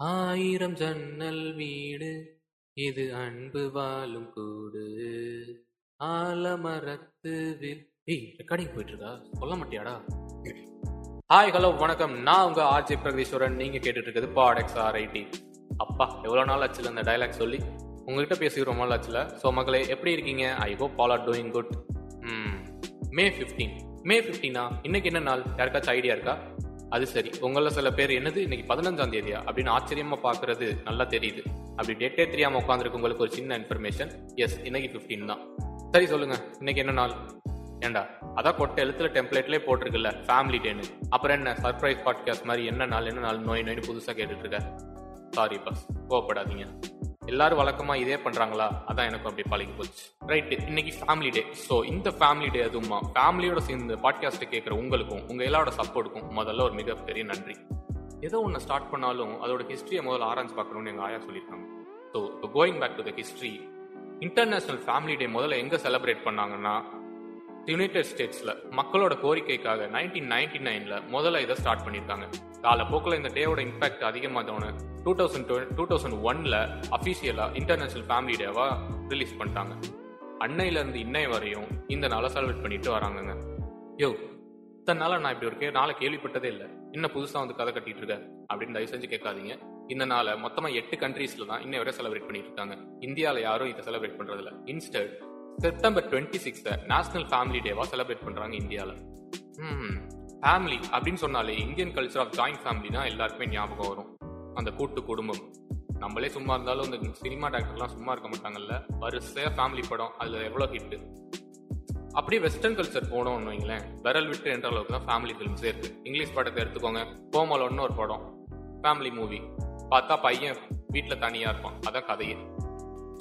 ஆயிரம் ஜன்னல் வீடு இது அன்பு வாழும் கூடு. ஆலமரத்து வில். ஏய் ரெக்கார்டிங் போயிட்டு இருக்கா சொல்ல மாட்டியாடா? ஹாய் ஹலோ வணக்கம். நான் உங்க ஆர்ஜி பிரகதீஸ்வரன். நீங்க கேட்டுட்டு இருக்கிறது பாடெக்ஸ் ஆர்ஐடி அப்பா எவ்வளோ நாள் ஆச்சுல இந்த டைலாக் சொல்லி? உங்ககிட்ட பேசி ரொம்ப நாள் ஆச்சுல. ஸோ மக்களே எப்படி இருக்கீங்க? I hope all are doing good May fifteen May ஃபிஃப்டீனா இன்னைக்கு என்ன நாள்? யாருக்காச்சும் ஐடியா இருக்கா? அது சரி. உங்கள சில பேர் என்னது இன்னைக்கு பதினஞ்சாம் தேதியா? அப்படின்னு ஆச்சரியமா பாக்குறது நல்லா தெரியுது. அப்படி டேட்டே தெரியாம உட்காந்துருக்கு உங்களுக்கு ஒரு சின்ன இன்ஃபர்மேஷன் எஸ் இன்னைக்கு 15 தான். சரி சொல்லுங்க. இன்னைக்கு என்ன நாள்? ஏண்டா? அதான் கொட்டை எழுத்துல டெம்ப்ளேட்லேயே போட்டிருக்குல்ல ஃபேமிலி டேன்னு அப்புறம் என்ன? சர்ப்ரைஸ் பாட்காஸ்ட் மாதிரி என்ன நாள் என்ன நாள் நோய் நோய்னு புதுசாக கேட்டுட்டு இருக்க. சாரி பாஸ் கோவப்படாதீங்க. எல்லாரும் வழக்கமா இதே பண்றாங்களா? அதான் எனக்கும் அப்படி பழகி போச்சு. ரைட் இன்னைக்கு ஃபேமிலி டே ஸோ இந்த ஃபேமிலி டே அதுவுமா ஃபேமிலியோட சேர்ந்து பாட்காஸ்ட் கேட்குற உங்களுக்கும் உங்க எல்லாரோட சப்போர்ட்டுக்கும் முதல்ல ஒரு மிகப்பெரிய நன்றி. ஏதோ ஒன்று ஸ்டார்ட் பண்ணாலும் அதோட ஹிஸ்ட்ரியை முதல்ல ஆராய்ச்சி பார்க்கணும்னு எங்கள் ஆயா சொல்லியிருக்காங்க. ஸோ இப்போ going back to the history international family day முதல்ல எங்கே செலிப்ரேட் பண்ணாங்கன்னா யுனைடெட் ஸ்டேட்ஸ்ல மக்களோட கோரிக்கைக்காக நைன்டீன் நைன்டி நைன்ல முதல்ல இதை ஸ்டார்ட் பண்ணியிருக்காங்க. காலப்போக்கில் இந்த டேவோட இம்பாக்ட் அதிகமாகதோன்னு டூ தௌசண்ட் டூ தௌசண்ட் ஒன்ல அஃபீஷியலா இன்டர்நேஷனல் ஃபேமிலி டேவா ரிலீஸ் பண்ணிட்டாங்க. அன்னையில இருந்து இன்னை வரையும் இந்த நாளை செலிப்ரேட் பண்ணிட்டு வராங்கங்க. யோ இத்தனை நாளாக நான் இப்படி ஒரு நாளை கேள்விப்பட்டதே இல்லை. என்ன புதுசா வந்து கதை கட்டிட்டு இருக்க? அப்படின்னு தயவு செஞ்சு கேட்காதீங்க. இந்த நாளை மொத்தமா எட்டு கண்ட்ரீஸ்ல தான் இன்னை வரை செலிப்ரேட் பண்ணிட்டு இருக்காங்க. இந்தியாவில் யாரும் இதை செலிப்ரேட் பண்ணுறதில்ல instead September twenty sixth national family டேவா celebrate பண்றாங்க இந்தியால. ஃபேமிலி அப்படின்னு சொன்னாலே Indian culture of joint family தான் எல்லாருக்குமே ஞாபகம் வரும். அந்த கூட்டு குடும்பம். நம்மளே சும்மா இருந்தாலும் இந்த சினிமா டேரக்டர்லாம் சும்மா இருக்க மாட்டாங்கல்ல. வரிசையா ஃபேமிலி படம் அதுல எவ்வளவு ஹிட்டு அப்படியே வெஸ்டர்ன் கல்ச்சர் போனோம்னு வைங்களேன். விரல் விட்டு என்ற அளவுக்கு தான் ஃபேமிலி ஃபிலிம்ஸே இருக்கு. இங்கிலீஷ் படத்தை எடுத்துக்கோங்க. கோமலோன்னு ஒரு படம். ஃபேமிலி மூவி பார்த்தா பையன் வீட்டில் தனியா இருப்பான். அதான் கதையே.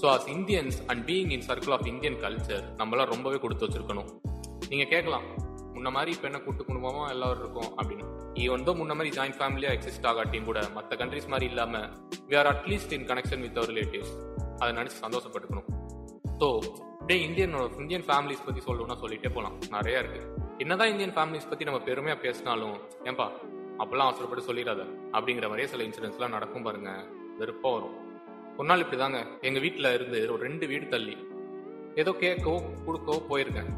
So as Indians and being in circle of Indian culture நம்மளாம் ரொம்பவே கொடுத்து வச்சிருக்கணும். நீங்கள் கேட்கலாம் முன்ன மாதிரி இப்போ என்ன கூட்டு குடும்பமாக எல்லாரும் இருக்கும்? அப்படின்னு. ஈவன் தான் முன்ன மாதிரி ஜாயின் ஃபேமிலியாக எக்ஸிஸ்ட் ஆகாட்டியும் கூட மற்ற கண்ட்ரிஸ் மாதிரி இல்லாமல் we are at least in connection with our relatives அதை நினச்சி சந்தோஷப்பட்டுக்கணும். ஸோ டே இந்தியனோட இந்தியன் ஃபேமிலிஸ் பற்றி சொல்லணும்னா சொல்லிகிட்டே போகலாம் நிறையா இருக்குது என்னதான் இந்தியன் ஃபேமிலிஸ் பற்றி நம்ம பெருமையாக பேசினாலும் ஏன்பா அப்பெல்லாம் அவசரப்பட்டு சொல்லிடாத அப்படிங்கிற மாதிரியே சில இன்சிடென்ட்ஸ்லாம் நடக்கும் பாருங்க. வெறுப்பாக வரும். ஒரு நாள் இப்படிதாங்க. எங்கள் வீட்டில் இருந்து ஒரு ரெண்டு வீடு தள்ளி. ஏதோ கேட்கவோ கொடுக்கவோ போயிருக்கேன்.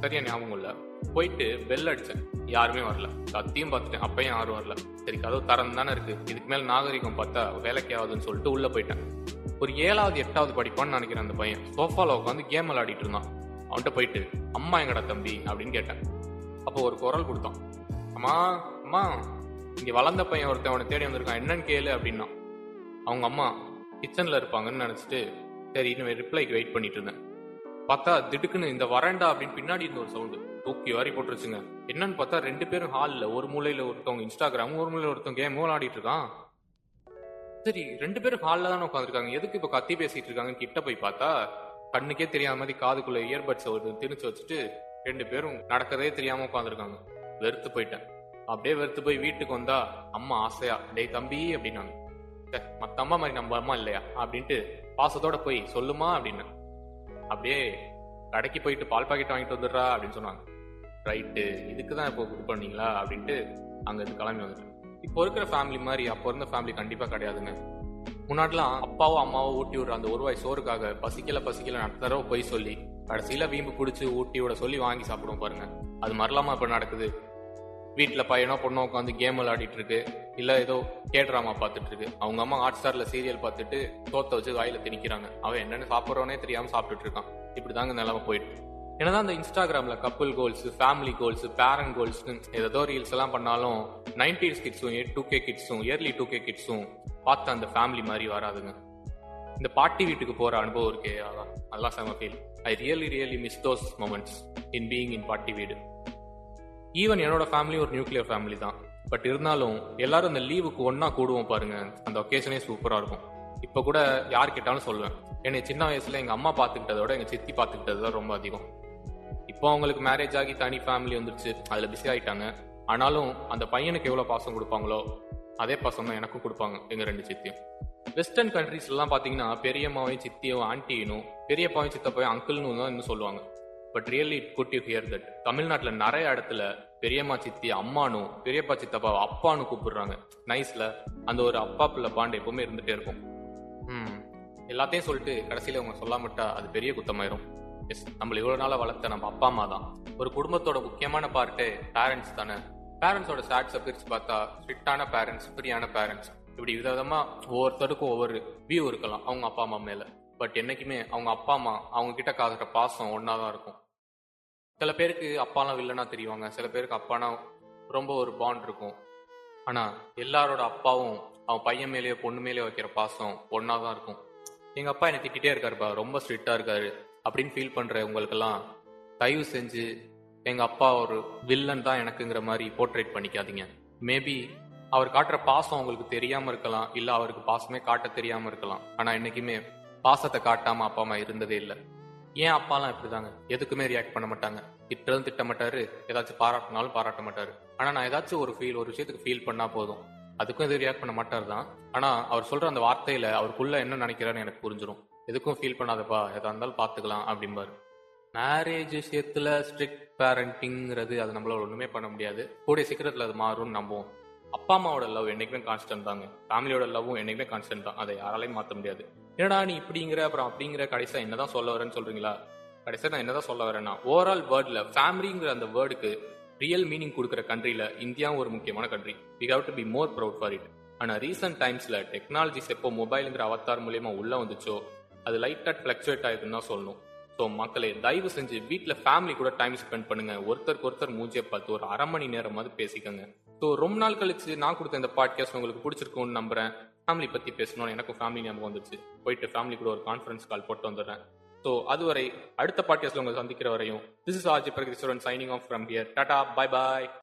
சரியா ஞாபகம் இல்லை. போயிட்டு பெல் அடித்தேன் யாருமே வரல. கத்தியும் பார்த்துட்டேன். அப்பயும் யாரும் வரல. சரி கதவு தரம் தானே இருக்குது இதுக்கு மேலே நாகரிகம் பார்த்தா வேலைக்கு ஆகுதுன்னு சொல்லிட்டு உள்ளே போயிட்டேன். ஒரு ஏழாவது எட்டாவது படிப்பான்னு நினைக்கிறேன் அந்த பையன். சோஃபாவில் உட்காந்து கேம் விளையாடிட்டு இருந்தான். அவன்கிட்ட போயிட்டு அம்மா எங்கடா தம்பி? அப்படின்னு கேட்டேன். அப்போ ஒரு குரல் கொடுத்தான். அம்மா அம்மா இங்கே வளர்ந்த பையன் ஒருத்தன் அவனை தேடி வந்திருக்கான். என்னன்னு கேளு அப்படின்னா அவங்க அம்மா கிச்சனில் இருப்பாங்கன்னு நினச்சிட்டு சரி இன்னும் ரிப்ளைக்கு வெயிட் பண்ணிட்டு இருந்தேன். பார்த்தா திடுக்குன்னு இந்த வரண்டா அப்படின்னு பின்னாடி இருந்த ஒரு சவுண்டு. தூக்கி வாரி போட்டுருச்சுங்க. என்னன்னு பார்த்தா ரெண்டு பேரும் ஹாலில் ஒரு மூலையில் ஒருத்தவங்க இன்ஸ்டாகிராமும் ஒரு மூலையில் ஒருத்தவங்க கேமும் விளையாடிட்டு இருக்கான். சரி ரெண்டு பேரும் ஹாலில் தானே உட்காந்துருக்காங்க எதுக்கு இப்போ கத்தி பேசிட்டு இருக்காங்கன்னு கிட்ட போய் பார்த்தா கண்ணுக்கே தெரியாத மாதிரி காதுக்குள்ள இயர்பட்ஸ் ஒரு திணிச்சு வச்சுட்டு ரெண்டு பேரும் நடக்கிறதே தெரியாம உட்காந்துருக்காங்க வெறுத்து போயிட்டேன். அப்படியே வெறுத்து போய் வீட்டுக்கு வந்தா அம்மா ஆசையா டேய் தம்பி அப்படின்னாங்க. மற்ற அம்மா மாதிரி நம்ம அம்மா இல்லையா? அப்படின்ட்டு பாசத்தோட போய் சொல்லுமா? அப்படின்னு. அப்படியே கடைக்கு போயிட்டு பால் பாக்கெட் வாங்கிட்டு வந்துடுறா அப்படின்னு சொன்னாங்க. ரைட்டு இதுக்கு தான் இப்போ இது பண்ணீங்களா? அப்படின்ட்டு அங்கே இருந்து கிளம்பி வந்துட்டேன். இப்போ இருக்கிற ஃபேமிலி மாதிரி அப்போ இருந்த ஃபேமிலி கண்டிப்பாக கிடையாதுங்க. முன்னாடிலாம் அப்பாவோ அம்மாவோ ஊட்டி விடுற அந்த ஒரு வாய் சோறுக்காக பசிக்கல பசிக்கல அடுத்த தடவை போய் சொல்லி கடைசியில வீம்பு பிடிச்சி ஊட்டி விட சொல்லி வாங்கி சாப்பிடுவோம் பாருங்க. அது மரலாமா இப்போ நடக்குது? வீட்டில் பையனோ பொண்ணோ உட்காந்து கேம் விளையாடிட்டு இருக்கு இல்லை ஏதோ கேட்ராமா பார்த்துட்டு இருக்கு அவங்க அம்மா ஹாட் ஸ்டாரில் சீரியல் பார்த்துட்டு தோத்த வச்சு வாயில திணிக்கிறாங்க. அவன் என்னென்னு சாப்பிட்றவனே தெரியாம சாப்பிட்டுட்டு இருக்கான் இப்படிதாங்க நிலமை போயிட்டு. என்னதான் அந்த இன்ஸ்டாகிராமில் couple goals family goals parent goals ஏதோ ரீல்ஸ் எல்லாம் பண்ணாலும் நைன்டீஸ் கிட்ஸும் டூ கே கிட்ஸும் இயர்லி டூ கே கிட்ஸும் பார்த்த அந்த ஃபேமிலி மாதிரி வராதுங்க. இந்த பாட்டி வீட்டுக்கு போகிற அனுபவம் இருக்கே அதான். நல்லா செம feel I really really miss those moments in being in பாட்டி வீடு. ஈவன் என்னோட ஃபேமிலி ஒரு நியூக்ளியர் ஃபேமிலி தான். பட் இருந்தாலும் எல்லாரும் இந்த லீவுக்கு ஒன்னா கூடுவோம் பாருங்க. அந்த ஒகேஷனே சூப்பரா இருக்கும். இப்ப கூட யார் கேட்டாலும் சொல்லுவேன் என்னை சின்ன வயசுல எங்க அம்மா பாத்துக்கிட்டதோட எங்க சித்தி பாத்துக்கிட்டது தான் ரொம்ப அதிகம். இப்போ அவங்களுக்கு மேரேஜ் ஆகி தனி ஃபேமிலி வந்துருச்சு. அதுல பிஸி ஆயிட்டாங்க. ஆனாலும் அந்த பையனுக்கு எவ்வளவு பாசம் கொடுப்பாங்களோ அதே பாசம் தான் எனக்கும் கொடுப்பாங்க எங்க ரெண்டு சித்தியும். வெஸ்டர்ன் கண்ட்ரீஸ் எல்லாம் பாத்தீங்கன்னா பெரியம்மாவையும் சித்தியும் ஆண்டினும் பெரியப்பாவையும் சித்தப்பாவையும் அங்கிள்னு தான் இன்னும் சொல்லுவாங்க. But really it good you hear that தமிழ்நாட்டில் நிறைய இடத்துல பெரியம்மா சித்தி அம்மானு பெரியப்பா சித்தப்பா அப்பான்னு கூப்பிடுறாங்க நைஸ்ல அந்த ஒரு அப்பா பிள்ளை பாண்டு எப்பவுமே இருந்துட்டே இருக்கும் எல்லாத்தையும் சொல்லிட்டு கடைசியில அவங்க சொல்லாமட்டா அது பெரிய குத்தமாயிரும் எஸ் நம்மள இவ்வளவு நாளா வளர்த்த நம்ம அப்பா அம்மா தான் ஒரு குடும்பத்தோட முக்கியமான பார்ட்டே பேரண்ட்ஸ் தானே பேரண்ட்ஸோட சாட்ஸை பிரித்து பார்த்தா ஸ்ட்ரிக்டான பேரண்ட்ஸ் ஃப்ரீயான பேரண்ட்ஸ் இப்படி விதவிதமாக ஒவ்வொருத்தருக்கும் ஒவ்வொரு வியூ இருக்கலாம் அவங்க அப்பா அம்மா மேல. பட் என்னைக்குமே அவங்க அப்பா அம்மா அவங்க கிட்ட காதுற பாசம் ஒன்னாதான் இருக்கும். சில பேருக்கு அப்பாலாம் வில்லனா தெரியுவாங்க சில பேருக்கு அப்பானா ரொம்ப ஒரு பாண்ட் இருக்கும். ஆனா எல்லாரோட அப்பாவும் அவன் பையன் மேலேயோ பொண்ணு மேலேயோ வைக்கிற பாசம் ஒன்னாதான் இருக்கும். எங்க அப்பா என்னை திட்டிகிட்டே இருக்காருப்பா ரொம்ப ஸ்ட்ரிக்டா இருக்காரு அப்படின்னு ஃபீல் பண்ற உங்களுக்கெல்லாம் தயவு செஞ்சு எங்க அப்பா ஒரு வில்லன் தான் எனக்குங்கிற மாதிரி போர்ட்ரேட் பண்ணிக்காதீங்க. மேபி அவர் காட்டுற பாசம் உங்களுக்கு தெரியாம இருக்கலாம் இல்ல அவருக்கு பாசமே காட்ட தெரியாம இருக்கலாம். ஆனா என்னைக்குமே பாசத்தை காட்டாம அப்பா அம்மா இருந்ததே இல்லை. ஏன் அப்பாலாம் இப்படிதாங்க? எதுக்குமே ரியாக்ட் பண்ண மாட்டாங்க. திட்டதும் திட்ட மாட்டாரு ஏதாச்சும் பாராட்டினாலும் பாராட்ட மாட்டாரு. ஆனா நான் ஏதாச்சும் ஒரு ஃபீல் ஒரு விஷயத்துக்கு ஃபீல் பண்ணா போதும். அதுக்கும் எதுவும் ரியாக்ட் பண்ண மாட்டார் தான் ஆனா அவர் சொல்ற அந்த வார்த்தையில அவருக்குள்ள என்ன நினைக்கிறாருன்னு எனக்கு புரிஞ்சிடும் எதுக்கும் ஃபீல் பண்ணாதப்பா எதா இருந்தாலும் பாத்துக்கலாம் அப்படிம்பாரு. மேரேஜ் விஷயத்துல ஸ்ட்ரிக்ட் பேரண்டிங்கிறது அது நம்மளால ஒண்ணுமே பண்ண முடியாது. கூடிய சீக்கிரத்துல அது மாறும்னு நம்புவோம். அப்பா அம்மாவோட லவ் என்றைக்குமே கான்ஸ்டன்ட் தாங்க. ஃபேமிலியோட லவ்வும் என்றைக்குமே கான்ஸ்டன்ட் தான். அதை யாராலையும் மாற்ற முடியாது. என்னடா நீ இப்படிங்கிற அப்புறம் அப்படிங்கிற கடைசியாக என்னதான் சொல்ல வரேன்னு சொல்றீங்களா? கடைசியா நான் என்னதான் சொல்ல வரேன்னா ஓவரால் வேர்டில் ஃபேமிலிங்கிற அந்த வேர்டுக்கு ரியல் மீனிங் கொடுக்குற கண்ட்ரியில் இந்தியாவும் ஒரு முக்கியமான country we have to be more proud for it ஆனால் ரீசெண்ட் டைம்ஸில் டெக்னாலஜிஸ் எப்போ மொபைலுங்கிற அவத்தார் மூலியமா உள்ளே வந்துச்சோ அது லைட்டாக ஃப்ளக்சுவேட் ஆயிருக்குன்னு தான் சொல்லணும். ஸோ மக்களே தயவு செஞ்சு வீட்டில் ஃபேமிலி கூட டைம் ஸ்பெண்ட் பண்ணுங்க. ஒருத்தருக்கு ஒருத்தர் மூஞ்சியை பார்த்து ஒரு அரை மணி நேரமாவது பேசிக்கோங்க. ஸோ ரொம்ப நாள் கழிச்சு நான் கொடுத்த இந்த பாட்காஸ்ட் உங்களுக்கு பிடிச்சிருக்கும்னு நம்புறேன். ஃபேமிலி பத்தி பேசணும்னு எனக்கும் ஃபேமிலி ஞாபகம் வந்துச்சு போயிட்டு ஃபேமிலி கூட ஒரு கான்ஃபரன்ஸ் கால் போட்டு வந்துடுறேன். ஸோ அதுவரை அடுத்த பாட்காஸ்ட்ல உங்களை சந்திக்கிற வரையும் this is R G Pragatheeswaran signing off from here tata bye bye